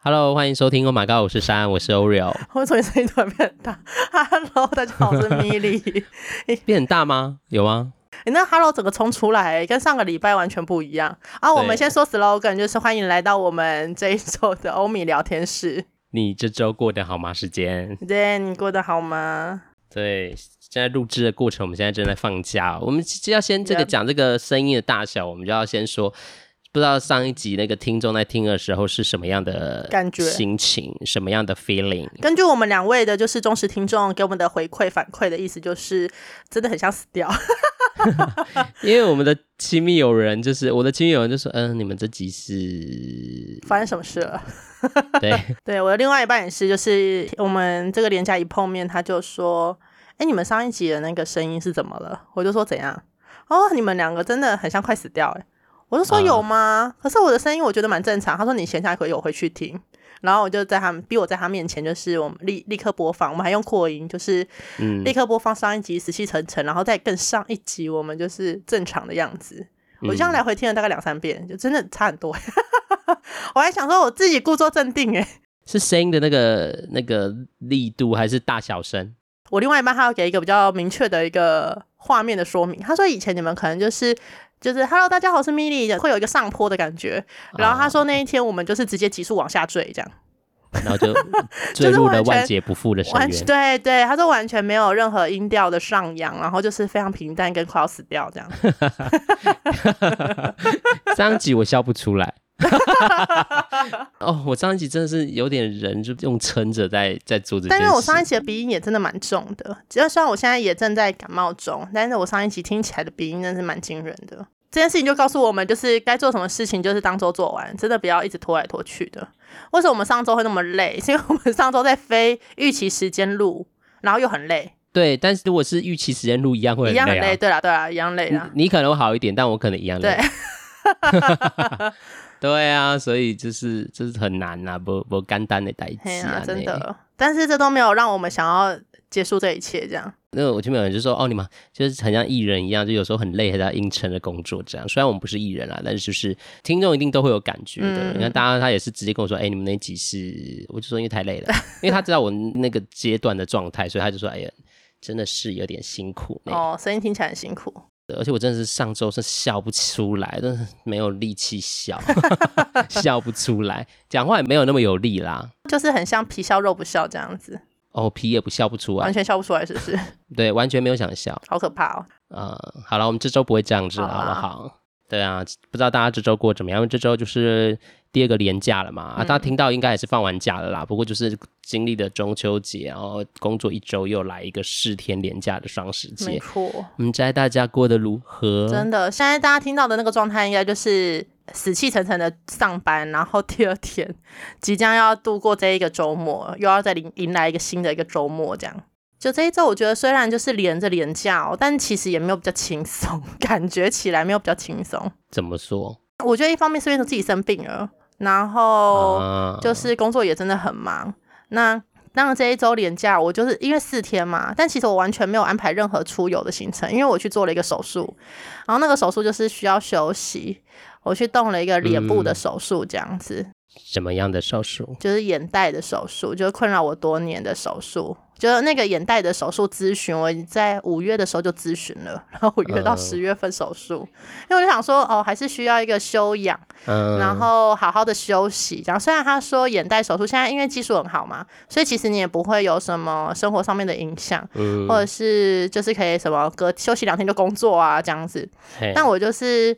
Hello，欢迎收听。Oh my god，我是珊，我是 Oreo。为什么声音突然变很大？Hello，大家好，我是 米莉。变很大吗？有吗？你那 Hello 整个冲出来，跟上个礼拜完全不一样。啊，我们先说 slogan，就是欢迎来到我们这一周的欧米聊天室。你这周过得好吗？时间？对，你过得好吗？对，现在录制的过程，我们现在正在放假。我们要先这个讲这个声音的大小，我们就要先说。不知道上一集那个听众在听的时候是什么样的感觉、心情，什么样的 feeling？根据我们两位的，就是忠实听众给我们的回馈反馈的意思，就是真的很想死掉。因为我们的亲密友人，就是我的亲密友人，就说：“嗯、呃，你们这集是发生什么事了？” 对 对，我的另外一半也是，就是我们这个连假一碰面，他就说：“哎，你们上一集的那个声音是怎么了？”我就说：“怎样？”哦，你们两个真的很像快死掉哎。我就说有吗？可是我的声音我觉得蛮正常。他说你闲下来可以我回去听，然后我就在他逼我在他面前，就是我们立立刻播放，我们还用扩音，就是立刻播放上一集死气沉沉，然后再更上一集我们就是正常的样子。我这样来回听了大概两三遍，就真的差很多。我还想说我自己故作镇定，哎，是声音的那个那个力度还是大小声？我另外一半他要给一个比较明确的一个画面的说明。他说以前你们可能就是。就是，Hello，大家好，我是 Milly，会有一个上坡的感觉。然后他说那一天我们就是直接急速往下坠，这样，然后就 坠入了万劫不复的深渊。对对，他说完全没有任何音调的上扬，然后就是非常平淡，跟快要死掉这样。上一集我笑不出来。哦，我上一集真的是有点人就用撑着在在做这，但是我上一集的鼻音也真的蛮重的。只要虽然我现在也正在感冒中，但是我上一集听起来的鼻音真的是蛮惊人的。这件事情就告诉我们，就是该做什么事情就是当周做完，真的不要一直拖来拖去的。为什么我们上周会那么累？是因为我们上周在飞预期时间录，然后又很累。对，但是如果是预期时间录一样会很累啊。一样很累，对啦对啦，一样累啦。你可能会好一点，但我可能一样累。对。对啊，所以就是就是很难呐、啊，不不简单的代志啊，真的。但是这都没有让我们想要结束这一切，这样。那我前面有人就说，哦，你们就是很像艺人一样，就有时候很累，还在硬撑的工作这样。虽然我们不是艺人啊，但是就是听众一定都会有感觉的。你、嗯、看，大家他也是直接跟我说，哎，你们那集是，我就说因为太累了，因为他知道我那个阶段的状态，所以他就说，哎呀，真的是有点辛苦。哦，声音听起来很辛苦。而且我真的是上周是笑不出来，真的没有力气笑，笑不出来，讲话也没有那么有力啦，就是很像皮笑肉不笑这样子。哦，皮也不笑不出来，完全笑不出来，是不是？对，完全没有想笑，好可怕哦。呃，好了，我们这周不会这样子了，好不好？对啊，不知道大家这周过怎么样？因为这周就是。第二个连假了嘛，啊，大家听到应该也是放完假了啦。嗯、不过就是经历了中秋节，然后工作一周，又来一个四天连假的双十节。没错，我们在大家过得如何？真的，现在大家听到的那个状态，应该就是死气沉沉的上班，然后第二天即将要度过这一个周末，又要再迎迎来一个新的一个周末，这样。就这一周，我觉得虽然就是连着连假哦，但其实也没有比较轻松，感觉起来没有比较轻松。怎么说？我觉得一方面是因为自己生病了。然后就是工作也真的很忙。啊、那当然这一周连假，我就是因为四天嘛，但其实我完全没有安排任何出游的行程，因为我去做了一个手术，然后那个手术就是需要休息，我去动了一个脸部的手术，这样子。嗯、什么样的手术？就是眼袋的手术，就是困扰我多年的手术。就是那个眼袋的手术咨询，我在五月的时候就咨询了，然后我约到十月份手术，嗯、因为我就想说，哦，还是需要一个休养，嗯、然后好好的休息。然后虽然他说眼袋手术现在因为技术很好嘛，所以其实你也不会有什么生活上面的影响，嗯、或者是就是可以什么隔休息两天就工作啊这样子。嘿但我就是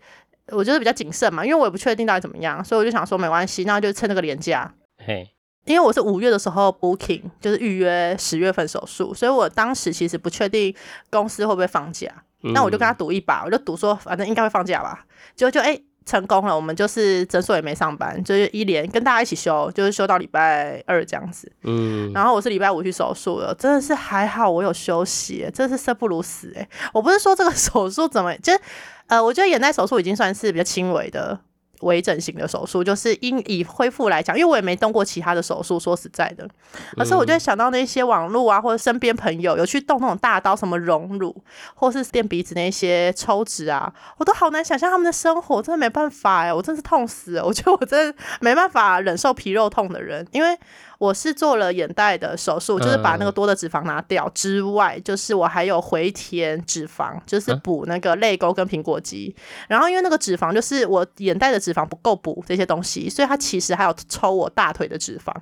我就是比较谨慎嘛，因为我也不确定到底怎么样，所以我就想说没关系，那就趁这个年假。嘿因为我是五月的时候 booking，就是预约十月份手术，所以我当时其实不确定公司会不会放假，那、嗯、我就跟他赌一把，我就赌说反正应该会放假吧，就就哎、欸、成功了，我们就是诊所也没上班，就是一连跟大家一起休，就是休到礼拜二这样子，嗯，然后我是礼拜五去手术了，真的是还好我有休息，真的是生不如死哎，我不是说这个手术怎么，就是呃，我觉得眼袋手术已经算是比较轻微的。微整形的手术，就是因以恢复来讲，因为我也没动过其他的手术，说实在的，可是我就会想到那些网络啊，或者身边朋友有去动那种大刀，什么隆乳，或是垫鼻子那些抽脂啊，我都好难想象他们的生活，真的没办法哎，我真是痛死了，我觉得我真的没办法忍受皮肉痛的人，因为。我是做了眼袋的手术，就是把那个多的脂肪拿掉之外，就是我还有回填脂肪，就是补那个泪沟跟苹果肌。然后因为那个脂肪就是我眼袋的脂肪不够补这些东西，所以他其实还有抽我大腿的脂肪。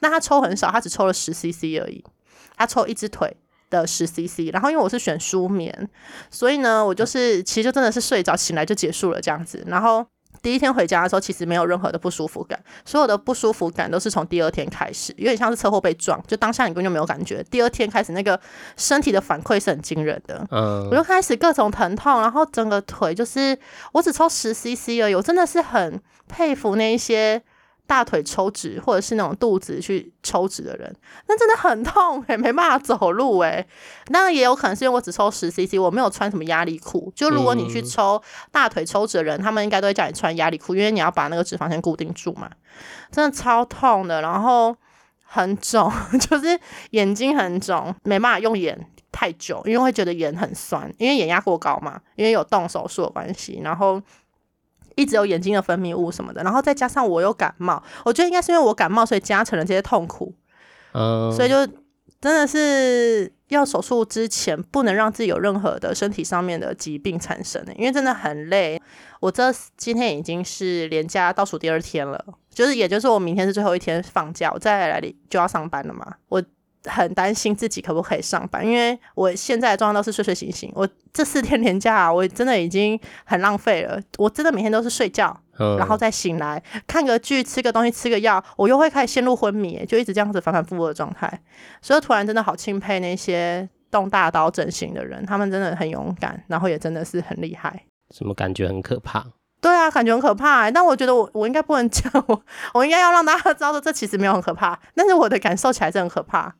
那他抽很少，他只抽了十 CC 而已，他抽一只腿的十 CC。然后因为我是选舒眠，所以呢，我就是其实就真的是睡着醒来就结束了这样子。然后。第一天回家的时候，其实没有任何的不舒服感，所有的不舒服感都是从第二天开始，有点像是车祸被撞，就当下你根本就没有感觉，第二天开始那个身体的反馈是很惊人的，我就开始各种疼痛，然后整个腿就是我只抽十 CC 而已，我真的是很佩服那一些。大腿抽脂，或者是那种肚子去抽脂的人，那真的很痛诶，没办法走路诶。当然也有可能是因为我只抽十 CC，我没有穿什么压力裤。就如果你去抽大腿抽脂的人，他们应该都会叫你穿压力裤，因为你要把那个脂肪先固定住嘛。真的超痛的，然后很肿，就是眼睛很肿，没办法用眼太久，因为会觉得眼很酸，因为眼压过高嘛，因为有动手术的关系，然后。一直有眼睛的分泌物什么的，然后再加上我有感冒，我觉得应该是因为我感冒，所以加成了这些痛苦。嗯，所以就真的是要手术之前不能让自己有任何的身体上面的疾病产生，因为真的很累。我这今天已经是连假倒数第二天了，就是也就是我明天是最后一天放假，我再来就要上班了嘛。我。很担心自己可不可以上班，因为我现在的状况都是睡睡醒醒。我这四天连假啊，我真的已经很浪费了。我真的每天都是睡觉，然后再醒来看个剧、吃个东西、吃个药，我又会开始陷入昏迷，就一直这样子反反复复的状态。所以突然真的好钦佩那些动大刀整形的人，他们真的很勇敢，然后也真的是很厉害。什么感觉很可怕？对啊，感觉很可怕欸。但我觉得我我应该不能讲，我我应该要让大家知道说，这其实没有很可怕，但是我的感受起来是很可怕。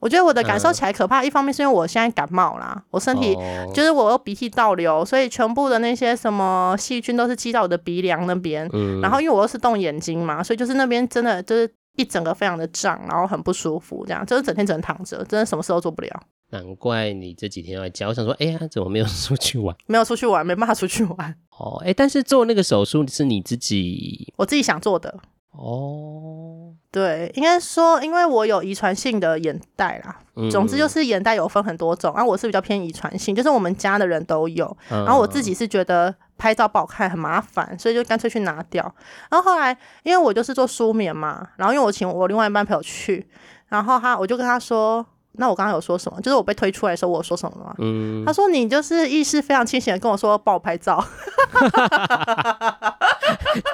我觉得我的感受起来可怕，嗯、一方面是因为我现在感冒啦，我身体就是我有鼻涕倒流，所以全部的那些什么细菌都是积到我的鼻梁那边，嗯、然后因为我又是动眼睛嘛，所以就是那边真的就是一整个非常的胀，然后很不舒服，这样就是整天只能躺着，真的什么事都做不了。难怪你这几天都在家，我想说，哎呀，怎么没有出去玩？没有出去玩，没办法出去玩。哦，哎，但是做那个手术是你自己，我自己想做的。哦，对，应该说，因为我有遗传性的眼袋啦。嗯、总之就是眼袋有分很多种，然后我是比较偏遗传性，就是我们家的人都有。嗯、然后我自己是觉得拍照不好看，很麻烦，所以就干脆去拿掉。然后后来，因为我就是做舒眠嘛，然后因为我请我另外一班朋友去，然后他我就跟他说，那我刚刚有说什么？就是我被推出来的时候，我有说什么吗？嗯，他说你就是意识非常清醒的跟我说帮我拍照。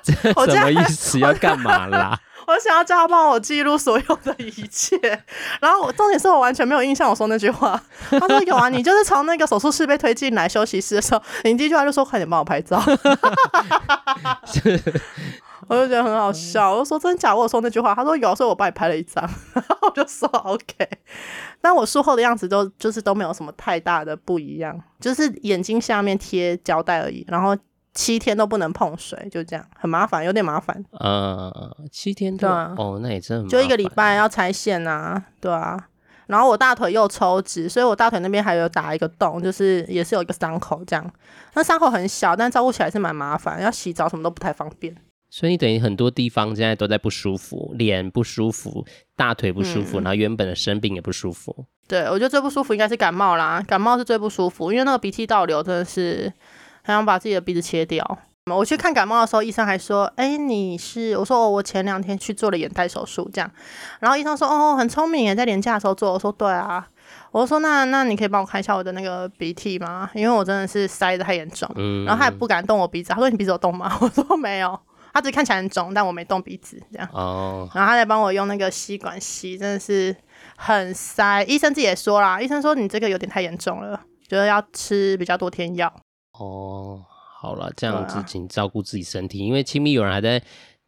这什么意思？要干嘛啦？我想要叫他帮我记录所有的一切，然后我重点是我完全没有印象我说那句话。他说有啊，你就是从那个手术室被推进来休息室的时候，你第一句话就说快点帮我拍照。我就觉得很好笑，我就说真假？我有说那句话，他说有，所以我帮你拍了一张。然后我就说 OK，但我术后的样子都就是都没有什么太大的不一样，就是眼睛下面贴胶带而已，然后。七天都不能碰水，就这样，很麻烦，有点麻烦。呃，七天对啊，哦，那也真的。就一个礼拜要拆线啊，对啊。然后我大腿又抽脂，所以我大腿那边还有打一个洞，就是也是有一个伤口这样。那伤口很小，但照顾起来是蛮麻烦，要洗澡什么都不太方便。所以你等于很多地方现在都在不舒服，脸不舒服，大腿不舒服，嗯、然后原本的生病也不舒服。对，我觉得最不舒服应该是感冒啦，感冒是最不舒服，因为那个鼻涕倒流真的是。还想把自己的鼻子切掉。我去看感冒的时候，医生还说：“哎、欸，你是？”我说：“哦，我前两天去做了眼袋手术，这样。”然后医生说：“哦，很聪明耶，在年假的时候做。”我说：“对啊。”我说：“那那你可以帮我看一下我的那个鼻涕吗？因为我真的是塞的太严重。”嗯。然后他也不敢动我鼻子，他说：“你鼻子有动吗？” 我说：“没有。”他只是看起来很肿，但我没动鼻子，这样。哦。然后他在帮我用那个吸管吸，真的是很塞。医生自己也说啦，医生说你这个有点太严重了，觉得要吃比较多天药。哦，好了，这样子请照顾自己身体，啊、因为亲密有人还在，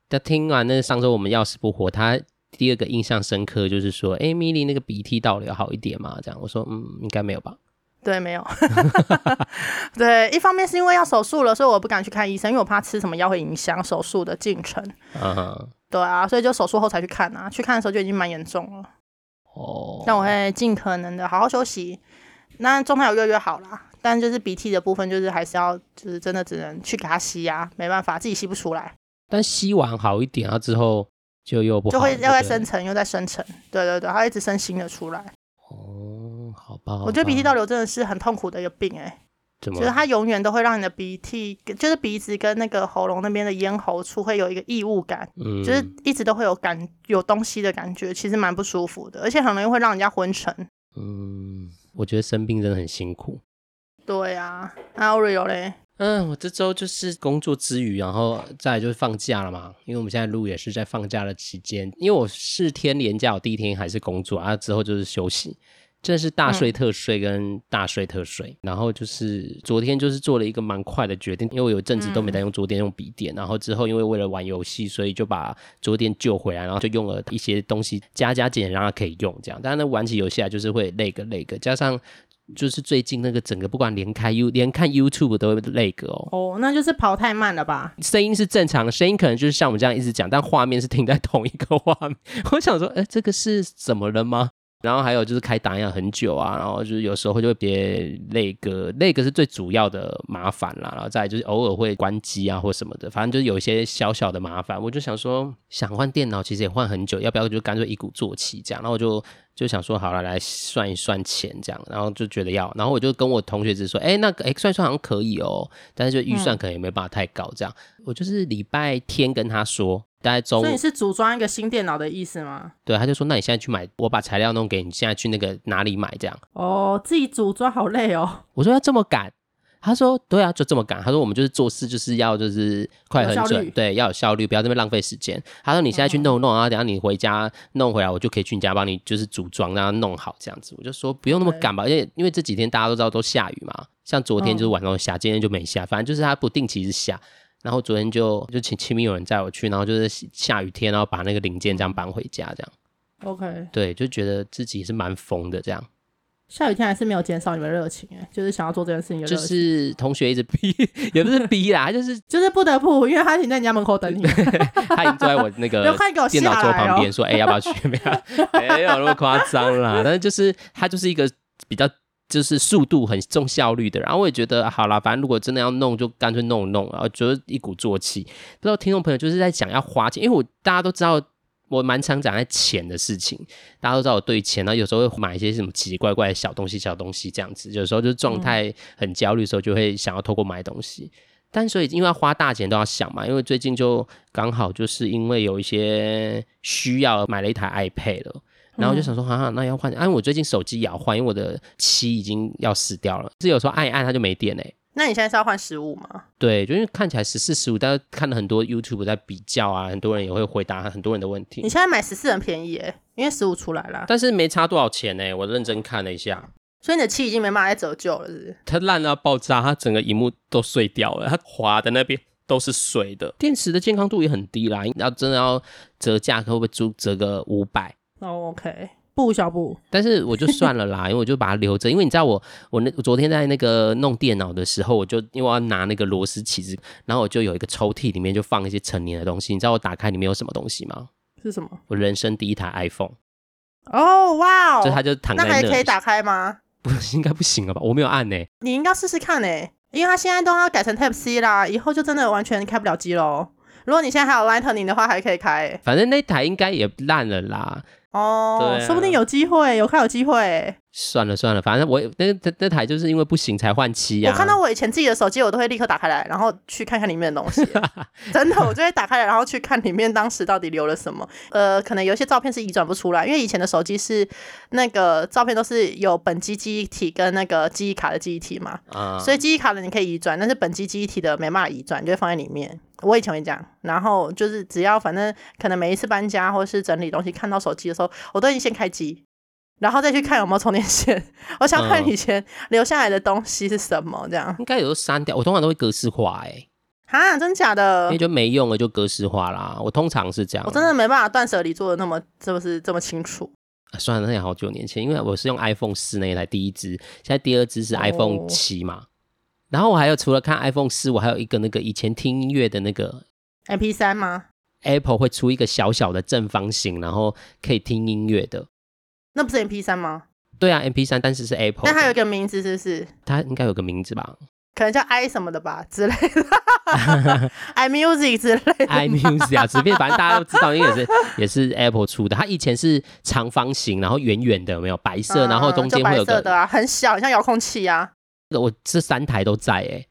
他听完那上周我们要死不活，他第二个印象深刻就是说，哎，米莉那个鼻涕倒流好一点嘛？这样我说，嗯，应该没有吧？对，没有。对，一方面是因为要手术了，所以我不敢去看医生，因为我怕吃什么药会影响手术的进程。嗯哼。对啊，所以就手术后才去看啊。去看的时候就已经蛮严重了。哦。那我会尽可能的好好休息。那状态有越来越好啦，但就是鼻涕的部分，就是还是要，就是真的只能去给他吸呀，没办法，自己吸不出来。但吸完好一点，啊之后就又不好，就会又在生成，又在生成。对对对，它一直生新的出来。我觉得鼻涕倒流真的是很痛苦的一个病，哎。就是它永远都会让你的鼻涕，就是鼻子跟那个喉咙那边的咽喉处会有一个异物感，嗯，就是一直都会有感有东西的感觉，其实蛮不舒服的，而且很容易会让人家昏沉。嗯。我觉得生病真的很辛苦。对啊，那 Oreo 嘞？嗯，我这周就是工作之余，然后再来就是放假了嘛。因为我们现在录也是在放假的期间，因为我四天连假，我第一天还是工作啊，之后就是休息。真的是大睡特睡跟大睡特睡，嗯、然后就是昨天就是做了一个蛮快的决定，因为我有阵子都没在用桌垫，用笔电，嗯、然后之后因为为了玩游戏，所以就把桌垫救回来，然后就用了一些东西加加减减让它可以用这样。但是呢，玩起游戏来就是会 lag lag，加上就是最近那个整个不管连开 U 连看 YouTube 都会 lag 哦。哦，那就是跑太慢了吧？声音是正常的，声音可能就是像我们这样一直讲，但画面是停在同一个画面。我想说，哎，这个是怎么了吗？然后还有就是开档要很久啊，然后就是有时候会就会别那个那个是最主要的麻烦啦，然后再就是偶尔会关机啊或什么的，反正就是有一些小小的麻烦。我就想说想换电脑，其实也换很久，要不要就干脆一鼓作气这样？然后我就就想说好了，来算一算钱这样，然后就觉得要，然后我就跟我同学只说，哎，那个哎算一算好像可以哦，但是就预算可能也没办法太高这样。嗯、我就是礼拜天跟他说。大概中午，所以你是组装一个新电脑的意思吗？对，他就说，那你现在去买，我把材料弄给你，现在去那个哪里买这样？哦，自己组装好累哦。我说要这么赶，他说对啊，就这么赶。他说我们就是做事就是要就是快很准，对，要有效率，不要这么浪费时间。他说你现在去弄弄，然后等下你回家弄回来，我就可以去你家帮你就是组装，让它弄好这样子。我就说不用那么赶吧，对因为因为这几天大家都知道都下雨嘛，像昨天就是晚上下，嗯、今天就没下，反正就是它不定期是下。然后昨天就就请亲密有人载我去，然后就是下雨天，然后把那个零件这样搬回家，这样。OK。对，就觉得自己是蛮疯的这样。下雨天还是没有减少你们热情哎，就是想要做这件事情。就是同学一直 逼，也不是 逼啦，就是 就是不得不，因为他停在你家门口等你。他已经坐在我那个电脑桌旁边，说：“哎，要不要去？”没有，没有那么夸张啦。但是就是他就是一个比较。就是速度很重效率的，然后我也觉得好啦，反正如果真的要弄，就干脆弄一弄，然后觉得一鼓作气。不知道听众朋友就是在讲要花钱，因为我大家都知道我蛮常讲在钱的事情，大家都知道我对钱，然后有时候会买一些什么奇奇怪怪的小东西、小东西这样子，有时候就是状态很焦虑的时候，就会想要透过买东西。但所以因为要花大钱都要想嘛，因为最近就刚好就是因为有一些需要，买了一台 iPad 了。然后我就想说，哈哈，那要换，因为我最近手机也要换，因为我的七已经要死掉了，是有时候按一按它就没电嘞。那你现在是要换十五吗？对，就因为看起来十四、十五，但是看了很多 YouTube 在比较啊，很多人也会回答很多人的问题。你现在买十四很便宜诶，因为十五出来了，但是没差多少钱呢，我认真看了一下。所以你的漆已经没办法再折旧了，是不是？它烂到爆炸，它整个荧幕都碎掉了，它滑的那边都是碎的，电池的健康度也很低啦。要真的要折价，可不可以折折个五百？哦，oh，OK。不小不，但是我就算了啦，因为我就把它留着。因为你知道我，我那我昨天在那个弄电脑的时候，我就因为我要拿那个螺丝起子，然后我就有一个抽屉里面就放一些成年的东西。你知道我打开里面有什么东西吗？是什么？我人生第一台 iPhone。哦，哇哦！就它就躺在那。那还可以打开吗？不，应该不行了吧？我没有按呢、欸。你应该试试看呢、欸，因为它现在都要改成 Type C 啦，以后就真的完全开不了机喽。如果你现在还有 Lightning 的话，还可以开、欸。反正那台应该也烂了啦。哦，说不定有机会，有看有机会。算了算了，反正我那那那台就是因为不行才换七啊。我看到我以前自己的手机，我都会立刻打开来，然后去看看里面的东西。真的，我就会打开来，然后去看里面当时到底留了什么。呃，可能有些照片是移转不出来，因为以前的手机是那个照片都是有本机记忆体跟那个记忆卡的记忆体嘛。啊。所以记忆卡的你可以移转，但是本机记忆体的没办法移转，就会放在里面。我以前会这样，然后就是只要反正可能每一次搬家或是整理东西，看到手机的时候，我都已经先开机，然后再去看有没有充电线。我想看以前留下来的东西是什么，这样、嗯、应该有时候删掉。我通常都会格式化、欸，哎，哈，真假的？因为就没用了就格式化啦。我通常是这样，我真的没办法断舍离做的那么是不是这么清楚？啊、算了，那也好久年前，因为我是用 iPhone 四那一台第一支，现在第二支是 iPhone 七嘛。哦、然后我还有除了看 iPhone 四，我还有一个那个以前听音乐的那个 MP 三吗？Apple 会出一个小小的正方形，然后可以听音乐的。那不是 MP 三吗？对啊，MP 三，但是是 Apple。但它有一个名字，是不是？它应该有个名字吧？可能叫 i 什么的吧 之类的，iMusic 之类的，iMusic 啊，随便，反正大家都知道，因为也是 也是 Apple 出的。它以前是长方形，然后圆圆的，有没有白色，然后中间会有个、嗯、白色的啊，很小，像遥控器啊。我这三台都在哎、欸，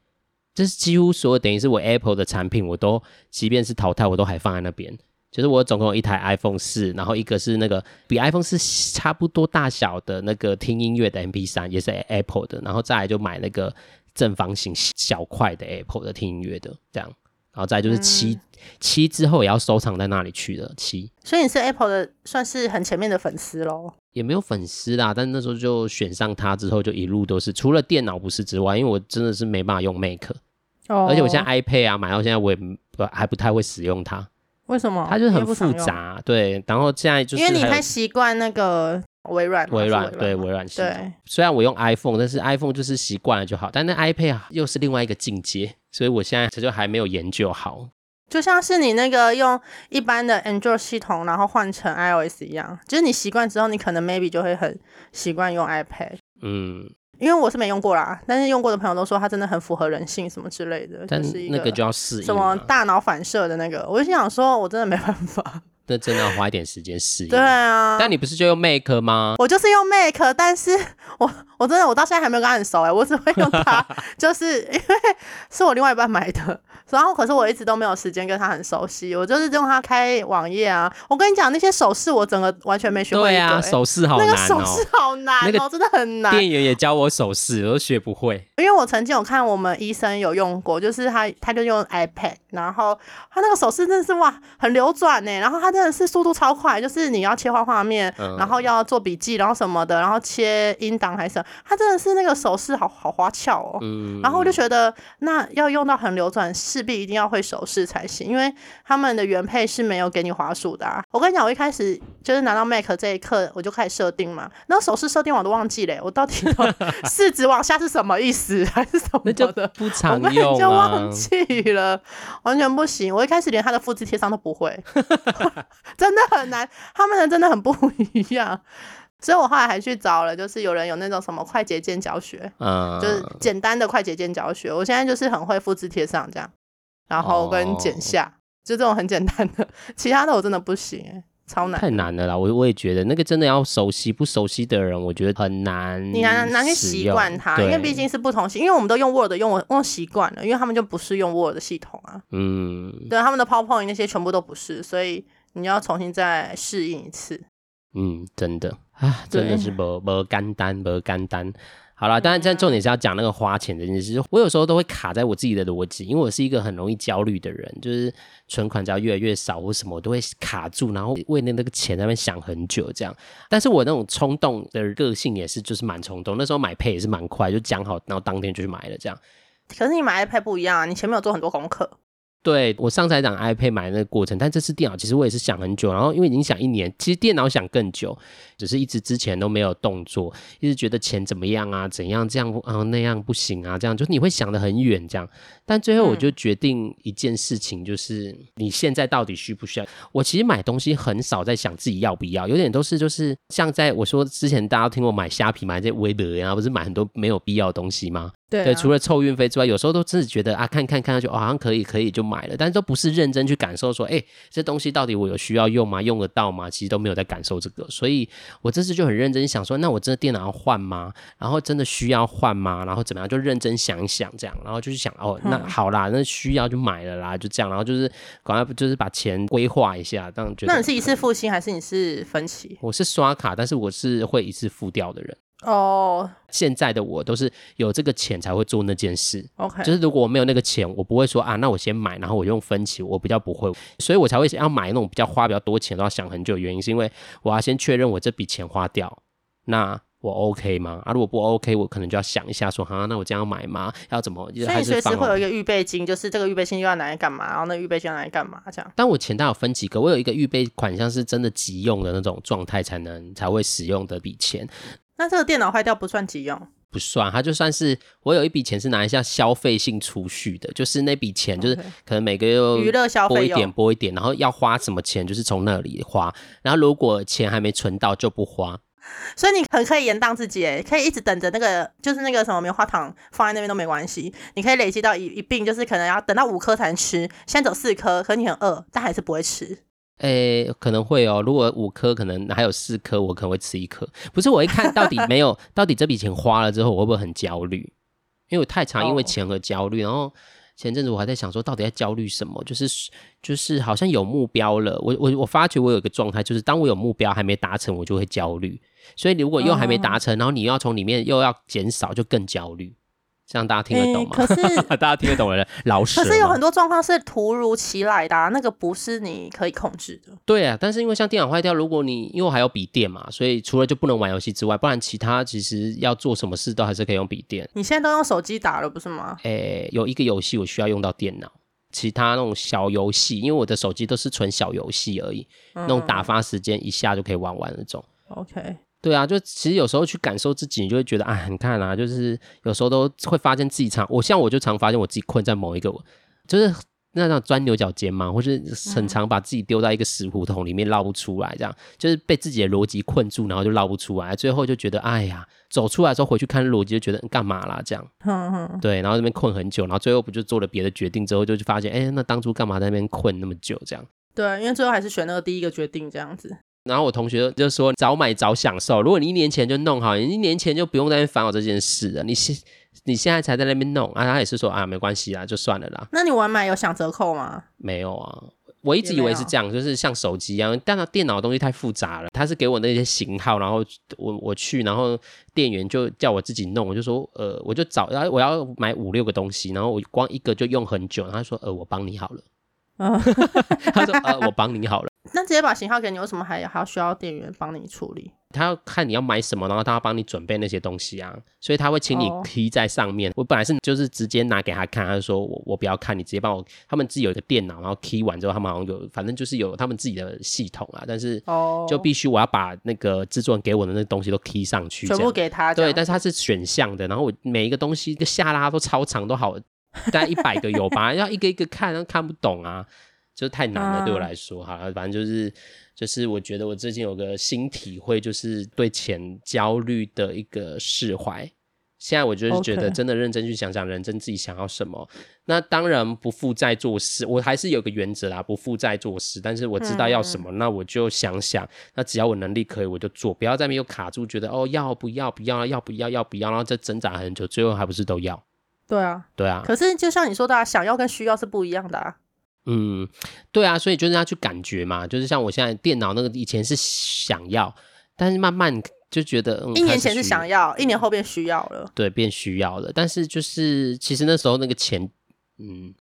就是几乎所有等于是我 Apple 的产品，我都即便是淘汰，我都还放在那边。就是我总共有一台 iPhone 四，然后一个是那个比 iPhone 四差不多大小的那个听音乐的 MP 三，也是 Apple 的，然后再来就买那个。正方形小块的 Apple 的听音乐的这样，然后再就是七、嗯、七之后也要收藏在那里去了七，所以你是 Apple 的算是很前面的粉丝喽？也没有粉丝啦，但那时候就选上它之后就一路都是，除了电脑不是之外，因为我真的是没办法用 Mac，哦，而且我现在 iPad 啊买到现在我也不还不太会使用它，为什么？它就很复杂，对，然后现在就是因为你太习惯那个。微软，微软对微软系统。对，虽然我用 iPhone，但是 iPhone 就是习惯了就好。但那 iPad 又是另外一个境界，所以我现在这就还没有研究好。就像是你那个用一般的 Android 系统，然后换成 iOS 一样，就是你习惯之后，你可能 maybe 就会很习惯用 iPad。嗯，因为我是没用过啦，但是用过的朋友都说它真的很符合人性什么之类的。但是那个就要适应什么大脑反射的那个，我就想说，我真的没办法。那真的要花一点时间适应。对啊，但你不是就用 Make 吗？我就是用 Make，但是我我真的我到现在还没有跟他很熟哎，我只会用它，就是因为是我另外一半买的。然后，可是我一直都没有时间跟他很熟悉，我就是用它开网页啊。我跟你讲，那些手势我整个完全没学会。对啊，手势好难哦。那个手势好难哦，那个真的很难。店员也教我手势，我都学不会。因为我曾经有看我们医生有用过，就是他他就用 iPad，然后他那个手势真的是哇，很流转呢。然后他真的是速度超快，就是你要切换画面，嗯、然后要做笔记，然后什么的，然后切音档还是什么，他真的是那个手势好好花俏哦。嗯。然后我就觉得，那要用到很流转。势必一定要会手势才行，因为他们的原配是没有给你滑鼠的啊。我跟你讲，我一开始就是拿到 Mac 这一刻，我就开始设定嘛，然后手势设定我都忘记了，我到底四 指往下是什么意思，还是什么的？那就不常用啊，就忘记了，完全不行。我一开始连它的复制贴上都不会，真的很难。他们的真的很不一样，所以我后来还去找了，就是有人有那种什么快捷键教学，嗯，就是简单的快捷键教学。我现在就是很会复制贴上这样。然后跟剪下，哦、就这种很简单的，其他的我真的不行，哎，超难，太难了啦！我我也觉得那个真的要熟悉，不熟悉的人，我觉得很难。你难难去习惯它，因为毕竟是不同系，因为我们都用 Word，用我用习惯了，因为他们就不是用 Word 的系统啊。嗯，对，他们的 PowerPoint 那些全部都不是，所以你要重新再适应一次。嗯，真的啊，真的是没没简单，没简单。好了，当然，但重点是要讲那个花钱这件事。我有时候都会卡在我自己的逻辑，因为我是一个很容易焦虑的人，就是存款只要越来越少或什么，我都会卡住，然后为了那个钱在那边想很久这样。但是我那种冲动的个性也是，就是蛮冲动。那时候买配也是蛮快，就讲好，然后当天就去买了这样。可是你买 iPad 不一样啊，你前面有做很多功课。对，我上次讲 iPad 买的那个过程，但这次电脑其实我也是想很久，然后因为已经想一年，其实电脑想更久，只是一直之前都没有动作，一直觉得钱怎么样啊，怎样这样啊那样不行啊，这样就是你会想得很远这样，但最后我就决定一件事情，就是你现在到底需不需要？我其实买东西很少在想自己要不要，有点都是就是像在我说之前大家听我买虾皮买这些微博啊，不是买很多没有必要的东西吗？对，啊、对，除了凑运费之外，有时候都真的觉得啊，看看看上去，哦，好像可以，可以就买了，但是都不是认真去感受说，哎，这东西到底我有需要用吗？用得到吗？其实都没有在感受这个，所以我这次就很认真想说，那我真的电脑要换吗？然后真的需要换吗？然后怎么样？就认真想一想这样，然后就是想，哦，那好啦，那需要就买了啦，就这样，然后就是赶快就是把钱规划一下，这样觉得。那你是一次付清还是你是分期？我是刷卡，但是我是会一次付掉的人。哦，oh. 现在的我都是有这个钱才会做那件事。OK，就是如果我没有那个钱，我不会说啊，那我先买，然后我用分期，我比较不会，所以我才会想要买那种比较花比较多钱都要想很久的原因，是因为我要先确认我这笔钱花掉，那我 OK 吗？啊，如果不 OK，我可能就要想一下说，哈、啊，那我这样买吗？要怎么？所以随时会有一个预备金，就是这个预备金又要拿来干嘛？然后那预备金要拿来干嘛？这样。但我钱袋有分几个，我有一个预备款项是真的急用的那种状态才能才会使用的笔钱。那这个电脑坏掉不算急用？不算，它就算是我有一笔钱是拿一下消费性储蓄的，就是那笔钱就是可能每个月娱乐消费拨一点拨一点，然后要花什么钱就是从那里花，然后如果钱还没存到就不花。所以你很可以延宕自己，诶，可以一直等着那个，就是那个什么棉花糖放在那边都没关系，你可以累积到一一并，就是可能要等到五颗才能吃，现在走四颗，可你很饿，但还是不会吃。诶、欸，可能会哦。如果五颗，可能还有四颗，我可能会吃一颗。不是，我一看到底没有，到底这笔钱花了之后，我会不会很焦虑？因为我太常因为钱而焦虑，然后。前阵子我还在想说，到底在焦虑什么？就是就是好像有目标了，我我我发觉我有一个状态，就是当我有目标还没达成，我就会焦虑。所以如果又还没达成，然后你要从里面又要减少，就更焦虑。这样大家听得懂吗？欸、可是 大家听得懂的人 老师。可是有很多状况是突如其来的、啊，那个不是你可以控制的。对啊，但是因为像电脑坏掉，如果你因为我还有笔电嘛，所以除了就不能玩游戏之外，不然其他其实要做什么事都还是可以用笔电。你现在都用手机打了，不是吗？诶、欸，有一个游戏我需要用到电脑，其他那种小游戏，因为我的手机都是纯小游戏而已，嗯、那种打发时间一下就可以玩完那种。OK。对啊，就其实有时候去感受自己，你就会觉得，哎，你看啊，就是有时候都会发现自己常，我像我就常发现我自己困在某一个，就是那种钻牛角尖嘛，或是很常把自己丢在一个死胡同里面绕不出来，这样就是被自己的逻辑困住，然后就绕不出来，最后就觉得，哎呀，走出来之后回去看逻辑，就觉得干嘛啦这样，对，然后那边困很久，然后最后不就做了别的决定之后，就发现，哎，那当初干嘛在那边困那么久这样？对，因为最后还是选那个第一个决定这样子。然后我同学就说：“早买早享受。如果你一年前就弄好，你一年前就不用在那边烦恼这件事了。你现你现在才在那边弄啊？他也是说啊，没关系啦，就算了啦。那你晚买有享折扣吗？没有啊，我一直以为是这样，就是像手机一样，但它电脑的东西太复杂了。他是给我那些型号，然后我我去，然后店员就叫我自己弄，我就说呃，我就找，然后我要买五六个东西，然后我光一个就用很久。然后他说呃，我帮你好了。他说呃，我帮你好了。”那直接把型号给你，为什么还还要需要店员帮你处理？他要看你要买什么，然后他要帮你准备那些东西啊，所以他会请你 key 在上面。Oh. 我本来是就是直接拿给他看，他就说我我不要看，你直接帮我。他们自己有一个电脑，然后 key 完之后，他们好像有，反正就是有他们自己的系统啊。但是哦就必须我要把那个制作人给我的那东西都 key 上去，全部给他。对，但是他是选项的，然后我每一个东西一个下拉都超长，都好大概一百个有吧，要一个一个看，然后看不懂啊，就太难了对我来说。好了，反正就是。就是我觉得我最近有个新体会，就是对钱焦虑的一个释怀。现在我就是觉得真的认真去想想，人真自己想要什么。那当然不负债做事，我还是有个原则啦，不负债做事。但是我知道要什么，嗯、那我就想想，那只要我能力可以，我就做，不要在那边又卡住，觉得哦要不要不要要不要要不要，然后再挣扎很久，最后还不是都要？对啊，对啊。可是就像你说的、啊，想要跟需要是不一样的啊。嗯，对啊，所以就是要去感觉嘛，就是像我现在电脑那个，以前是想要，但是慢慢就觉得，嗯、一年前是想要，一年后变需要了，对，变需要了，但是就是其实那时候那个钱，嗯。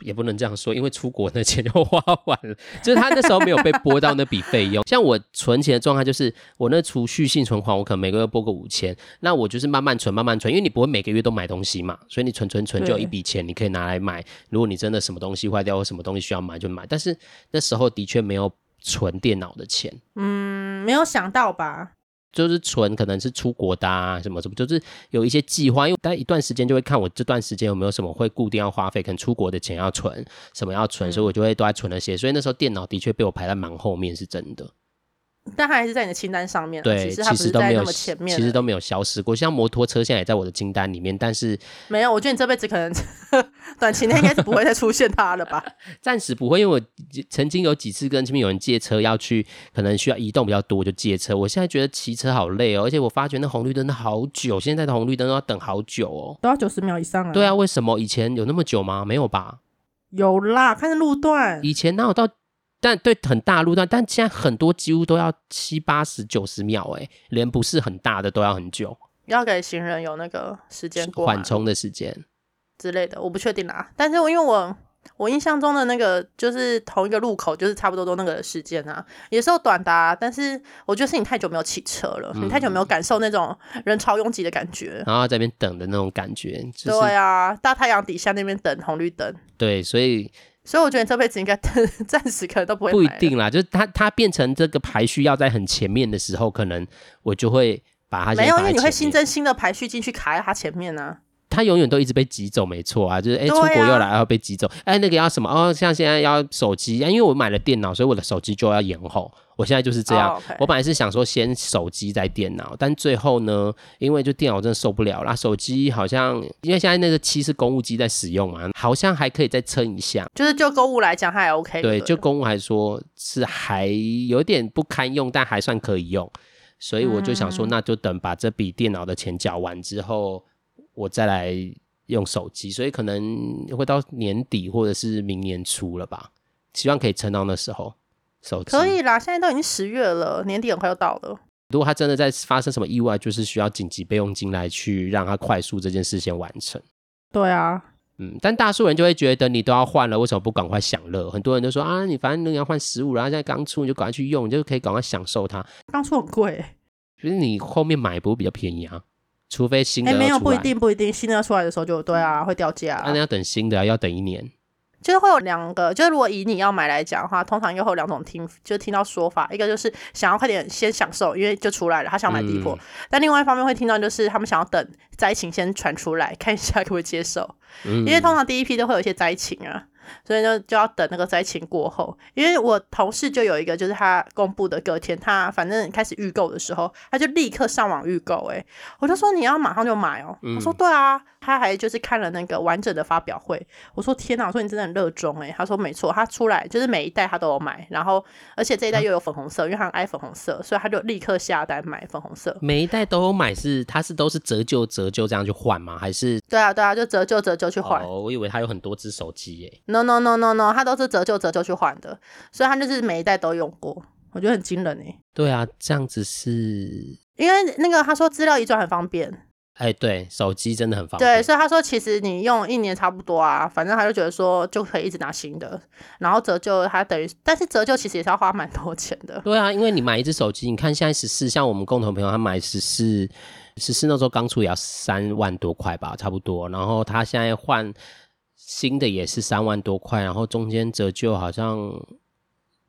也不能这样说，因为出国那钱 就花完了，就是他那时候没有被拨到那笔费用。像我存钱的状态，就是我那储蓄性存款，我可能每个月拨个五千，那我就是慢慢存，慢慢存，因为你不会每个月都买东西嘛，所以你存存存就有一笔钱，你可以拿来买。如果你真的什么东西坏掉或什么东西需要买就买，但是那时候的确没有存电脑的钱。嗯，没有想到吧？就是存，可能是出国的啊，什么什么，就是有一些计划，因为待一段时间就会看我这段时间有没有什么会固定要花费，可能出国的钱要存，什么要存，所以我就会都在存那些，所以那时候电脑的确被我排在蛮后面，是真的。但它还是在你的清单上面，对，其实它不是在那么前面，其实都没有消失过。像摩托车现在也在我的清单里面，但是 没有。我觉得你这辈子可能 短期内应该是不会再出现它了吧？暂时不会，因为我曾经有几次跟前面有人借车要去，可能需要移动比较多，我就借车。我现在觉得骑车好累哦，而且我发觉那红绿灯好久，现在的红绿灯都要等好久哦，都要九十秒以上啊。对啊，为什么以前有那么久吗？没有吧？有啦，看路段，以前哪有到？但对很大路段，但现在很多几乎都要七八十、九十秒，哎，连不是很大的都要很久。要给行人有那个时间过缓冲的时间之类的，我不确定啦。但是因为我我印象中的那个就是同一个路口，就是差不多都那个时间啊，也是有短的，但是我觉得是你太久没有骑车了，嗯、你太久没有感受那种人潮拥挤的感觉，然后在那边等的那种感觉，就是、对啊，大太阳底下那边等红绿灯，对，所以所以我觉得你这辈子应该 暂时可能都不会不一定啦，就是它它变成这个排序要在很前面的时候，可能我就会把它，没有，因为你会新增新的排序进去卡在它前面呢、啊。他永远都一直被挤走，没错啊，就是哎、欸，出国又来然后被挤走，哎、啊欸，那个要什么哦？像现在要手机，因为我买了电脑，所以我的手机就要延后。我现在就是这样，oh, okay. 我本来是想说先手机再电脑，但最后呢，因为就电脑真的受不了啦，手机好像因为现在那个七是公务机在使用嘛，好像还可以再撑一下。就是就公务来讲，还 OK 对。对，就公务来说是还有点不堪用，但还算可以用。所以我就想说，那就等把这笔电脑的钱缴完之后。我再来用手机，所以可能会到年底或者是明年初了吧，希望可以撑到那时候。手机可以啦，现在都已经十月了，年底很快要到了。如果他真的在发生什么意外，就是需要紧急备用金来去让他快速这件事先完成。对啊，嗯，但大数人就会觉得你都要换了，为什么不赶快享乐？很多人都说啊，你反正你要换十五，然后现在刚出，你就赶快去用，你就可以赶快享受它。刚出很贵，其实你后面买不会比较便宜啊？除非新的，哎、欸，没有，不一定，不一定，新的出来的时候就对啊，会掉价、啊。那、啊、你要等新的，要等一年。就是会有两个，就是如果以你要买来讲的话，通常又会有两种听，就听到说法，一个就是想要快点先享受，因为就出来了，他想买第一波。嗯、但另外一方面会听到就是他们想要等灾情先传出来，看一下可不可以接受，嗯、因为通常第一批都会有一些灾情啊。所以呢，就要等那个灾情过后，因为我同事就有一个，就是他公布的隔天，他反正开始预购的时候，他就立刻上网预购。哎，我就说你要马上就买哦。嗯、我说对啊，他还就是看了那个完整的发表会。我说天哪，我说你真的很热衷哎。他说没错，他出来就是每一代他都有买，然后而且这一代又有粉红色，啊、因为他很爱粉红色，所以他就立刻下单买粉红色。每一代都有买是，他是都是折旧折旧这样去换吗？还是？对啊对啊，就折旧折旧去换。哦，我以为他有很多只手机耶。No no no no no。他都是折旧折旧去换的，所以他就是每一代都用过，我觉得很惊人哎。对啊，这样子是因为那个他说资料移转很方便。哎，对，手机真的很方便。对，所以他说其实你用一年差不多啊，反正他就觉得说就可以一直拿新的，然后折旧他等于，但是折旧其实也是要花蛮多钱的。对啊，因为你买一只手机，你看现在十四，像我们共同朋友他买十四，十四那时候刚出也要三万多块吧，差不多，然后他现在换。新的也是三万多块，然后中间折旧好像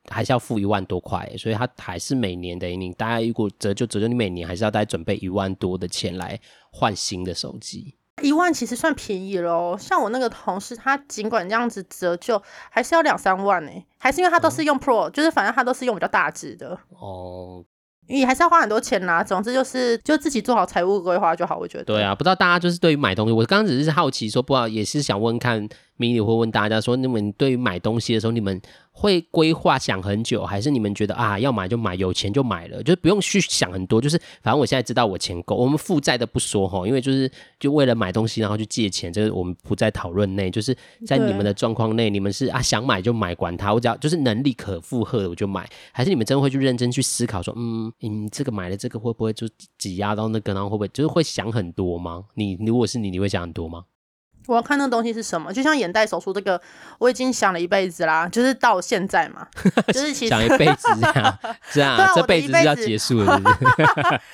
还是要付一万多块，所以他还是每年等于你大概如果折旧折旧，你每年还是要大概准备一万多的钱来换新的手机。一万其实算便宜喽，像我那个同事，他尽管这样子折旧，还是要两三万呢，还是因为他都是用 Pro，、嗯、就是反正他都是用比较大只的哦。你还是要花很多钱啦，总之就是就自己做好财务规划就好，我觉得。对啊，不知道大家就是对于买东西，我刚刚只是好奇说，不知道也是想问看。迷你会问大家说：“你们对于买东西的时候，你们会规划想很久，还是你们觉得啊，要买就买，有钱就买了，就是不用去想很多？就是反正我现在知道我钱够，我们负债的不说哈，因为就是就为了买东西然后去借钱，这个我们不在讨论内。就是在你们的状况内，你们是啊想买就买，管它，我只要就是能力可负荷的我就买，还是你们真的会去认真去思考说，嗯嗯，这个买了这个会不会就挤压到那个，然后会不会就是会想很多吗？你如果是你，你会想很多吗？”我要看那东西是什么，就像眼袋手术这个，我已经想了一辈子啦，就是到现在嘛，就是其实想一辈子这样，这样，啊、这辈子是要结束了是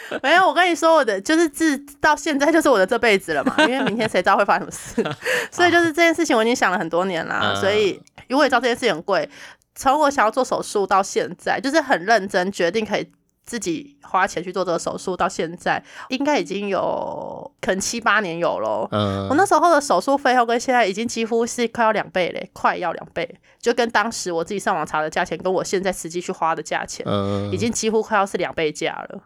是？没有，我跟你说，我的就是自到现在就是我的这辈子了嘛，因为明天谁知道会发生什么事，所以就是这件事情我已经想了很多年啦，所以如果也知道这件事情很贵，从我想要做手术到现在，就是很认真决定可以。自己花钱去做这个手术，到现在应该已经有可能七八年有了。嗯，我那时候的手术费用跟现在已经几乎是快要两倍嘞，快要两倍，就跟当时我自己上网查的价钱，跟我现在实际去花的价钱，嗯，已经几乎快要是两倍价了。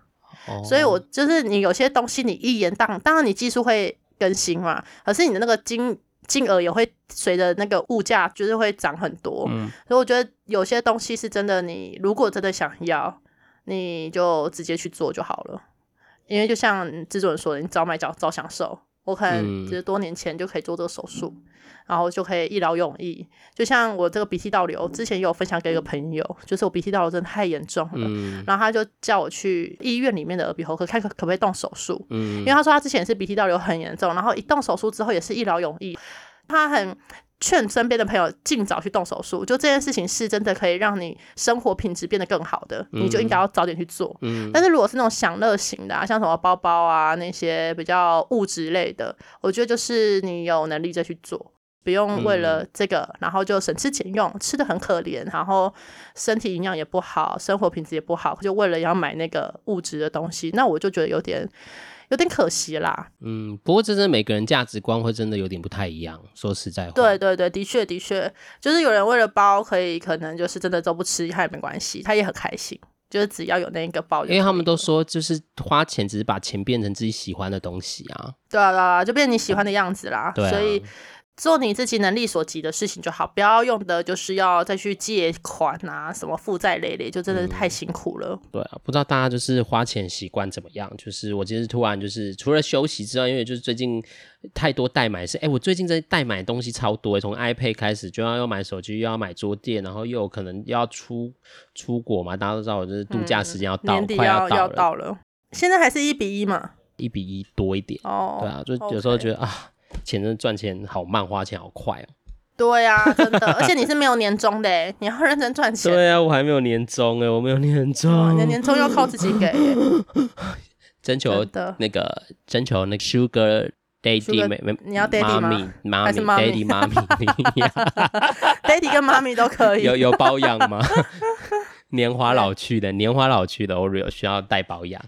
哦，所以我就是你有些东西你一言当，当然你技术会更新嘛，可是你的那个金金额也会随着那个物价就是会涨很多。嗯，所以我觉得有些东西是真的，你如果真的想要。你就直接去做就好了，因为就像制作人说的，你早买早早享受。我可能就是多年前就可以做这个手术，嗯、然后就可以一劳永逸。就像我这个鼻涕倒流，之前也有分享给一个朋友，就是我鼻涕倒流真的太严重了，嗯、然后他就叫我去医院里面的耳鼻喉科看可可不可以动手术，嗯、因为他说他之前是鼻涕倒流很严重，然后一动手术之后也是一劳永逸。他很劝身边的朋友尽早去动手术，就这件事情是真的可以让你生活品质变得更好的，你就应该要早点去做。嗯，但是如果是那种享乐型的啊，像什么包包啊那些比较物质类的，我觉得就是你有能力再去做，不用为了这个然后就省吃俭用，吃的很可怜，然后身体营养也不好，生活品质也不好，就为了要买那个物质的东西，那我就觉得有点。有点可惜啦，嗯，不过这真的每个人价值观会真的有点不太一样。说实在话，对对对，的确的确，就是有人为了包可以，可能就是真的都不吃，他也没关系，他也很开心，就是只要有那一个包，因为他们都说，就是花钱只是把钱变成自己喜欢的东西啊，对啊对啊，就变成你喜欢的样子啦，对啊，所以。做你自己能力所及的事情就好，不要用的就是要再去借款啊，什么负债累累，就真的是太辛苦了。嗯、对啊，不知道大家就是花钱习惯怎么样？就是我今天突然就是除了休息之外，因为就是最近太多代买是，哎，我最近在代买东西超多，从 iPad 开始就要要买手机，又要买桌垫，然后又有可能要出出国嘛，大家都知道我就是度假时间要到，嗯、年底快要要到了，现在还是一比一嘛，一比一多一点哦。对啊，就有时候觉得.啊。钱真的赚钱好慢，花钱好快哦。对啊，真的，而且你是没有年终的，你要认真赚钱。对啊，我还没有年终哎，我没有年终，你的年终要靠自己给。征求那个征求那个 Sugar Daddy 没没，你要 Daddy 吗？妈咪，Daddy 妈咪，Daddy 跟妈咪都可以。有有包养吗？年华老去的，年华老去的 Oreo 需要带保养。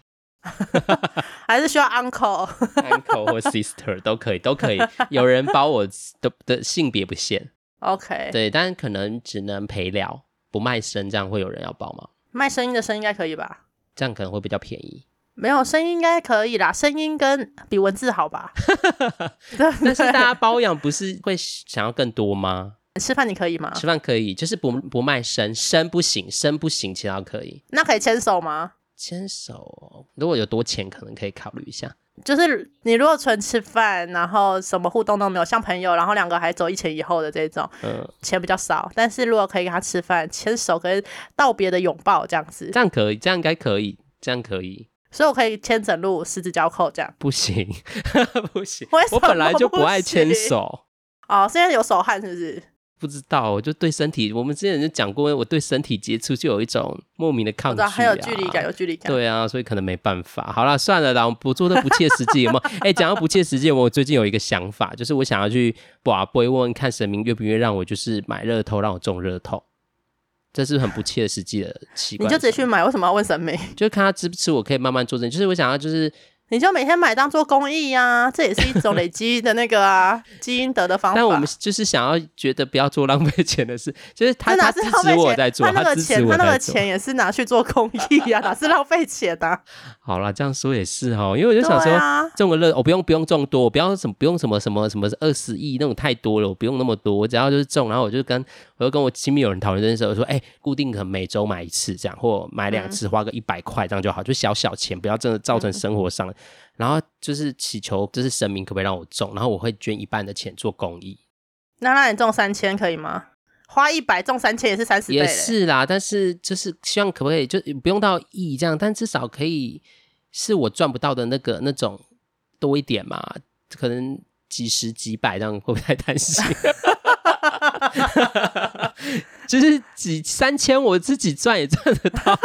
还是需要 uncle、uncle 或 sister 都可以，都可以。有人包我的的性别不限。OK，对，但可能只能陪聊，不卖身，这样会有人要包吗？卖声音的声应该可以吧？这样可能会比较便宜。没有声音应该可以啦，声音跟比文字好吧？但是大家包养不是会想要更多吗？吃饭你可以吗？吃饭可以，就是不不卖身，身不行，身不行，其他可以。那可以牵手吗？牵手，如果有多钱，可能可以考虑一下。就是你如果纯吃饭，然后什么互动都没有，像朋友，然后两个还走一前一后的这种，嗯，钱比较少。但是如果可以跟他吃饭、牵手跟道别的拥抱这样子，这样可以，这样应该可以，这样可以。所以我可以牵整路十指交扣这样？不行，不行，我本来就不爱牵手。哦，现在有手汗是不是？不知道，我就对身体，我们之前就讲过，我对身体接触就有一种莫名的抗拒啊，还有距离感，有距离感。对啊，所以可能没办法。好了，算了啦，我不做的不切实际，有没有？哎、欸，讲到不切实际，我最近有一个想法，就是我想要去拔杯问问看神明愿不愿意让我就是买热透，让我中热透。这是很不切实际的奇怪。你就直接去买，为什么要问神明？就看他支不支持，我可以慢慢做。就是我想要就是。你就每天买当做公益呀、啊，这也是一种累积的那个啊积阴德的方法。但我们就是想要觉得不要做浪费钱的事，就是他他支持我在做，他那个钱他，他那个钱也是拿去做公益呀、啊，哪是浪费钱的、啊？好了，这样说也是哈，因为我就想说，啊、中个乐，我不用不用中多，我不要什么不用什么什么什么二十亿那种太多了，我不用那么多，我只要就是中，然后我就跟我就跟我亲密友人讨论这件事，我说哎、欸，固定可能每周买一次这样，或买两次花个一百块这样就好，就小小钱，不要真的造成生活上。嗯然后就是祈求，就是神明可不可以让我中？然后我会捐一半的钱做公益。那让你中三千可以吗？花一百中三千也是三十倍。也是啦，但是就是希望可不可以就不用到亿这样，但至少可以是我赚不到的那个那种多一点嘛？可能几十几百这样会不会太贪心？就是几三千，我自己赚也赚得到啊。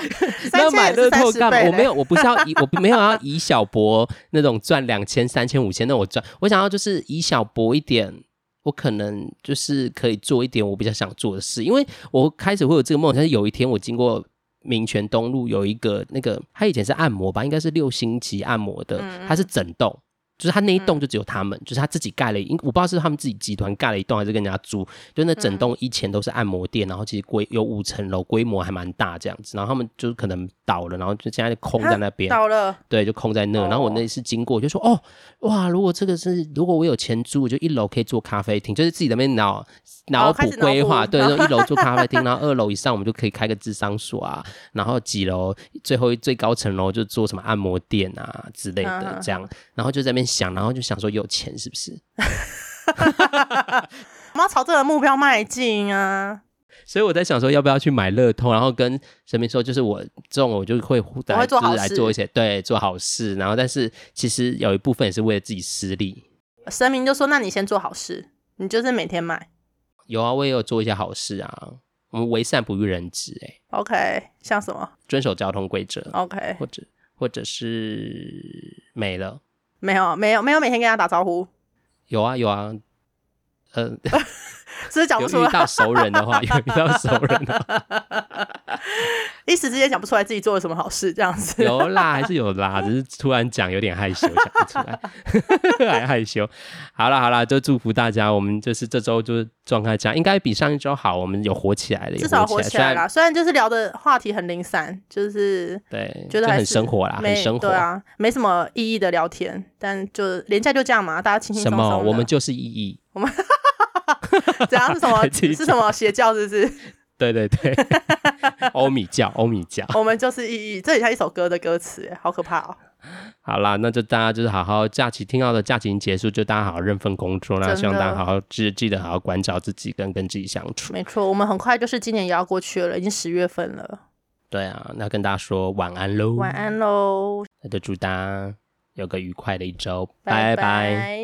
那买乐透干嘛？我没有，我不是要以，我没有要以小博那种赚两千、三千、五千那我赚。我想要就是以小博一点，我可能就是可以做一点我比较想做的事。因为我开始会有这个梦，但是有一天我经过民权东路有一个那个，他以前是按摩吧，应该是六星级按摩的，他是整栋。就是他那一栋就只有他们，嗯、就是他自己盖了一，我不知道是他们自己集团盖了一栋，还是跟人家租。就那整栋以前都是按摩店，然后其实规有五层楼，规模还蛮大这样子。然后他们就可能倒了，然后就现在就空在那边。倒了。对，就空在那。然后我那次经过，就说：“哦，哇，如果这个是如果我有钱租，就一楼可以做咖啡厅，就是自己在那边脑脑补规划。对，然后一楼做 咖啡厅，然后二楼以上我们就可以开个智商所啊。然后几楼最后最高层楼就做什么按摩店啊之类的这样。然后就在那边想，然后就想说。”有钱是不是？我们要朝这个目标迈进啊！所以我在想说，要不要去买乐透，然后跟神明说，就是我中了，我就会来，会做来做一些对做好事。然后，但是其实有一部分也是为了自己私利。神明就说：“那你先做好事，你就是每天买。有啊，我也有做一些好事啊。我们为善不欲人知，哎。OK，像什么？遵守交通规则。OK，或者或者是没了？没有，没有，没有每天跟他打招呼。有啊，有啊。呃，只是讲不出遇到熟人的话，有遇到熟人的话，一时之间讲不出来自己做了什么好事，这样子。有啦，还是有啦，只是突然讲有点害羞，讲不出来，还害羞。好啦好啦，就祝福大家，我们就是这周就是状态这样，应该比上一周好，我们有火起来了，至少火起来了。虽然就是聊的话题很零散，就是对，觉得很生活啦，很生活。对啊，没什么意义的聊天，但就连假就这样嘛，大家轻轻松松。什么？我们就是意义。我们。怎样？是什么？是什么邪教？是不是？对对对，欧米教，欧米教。我们就是意义，这里像一首歌的歌词，好可怕哦。好啦，那就大家就是好好假期听到的假期已经结束，就大家好好认份工作，啦希望大家好好记记得好好关照自己，跟跟自己相处。没错，我们很快就是今年也要过去了，已经十月份了。对啊，那跟大家说晚安喽，晚安喽。那就祝大家有个愉快的一周，拜拜。拜拜。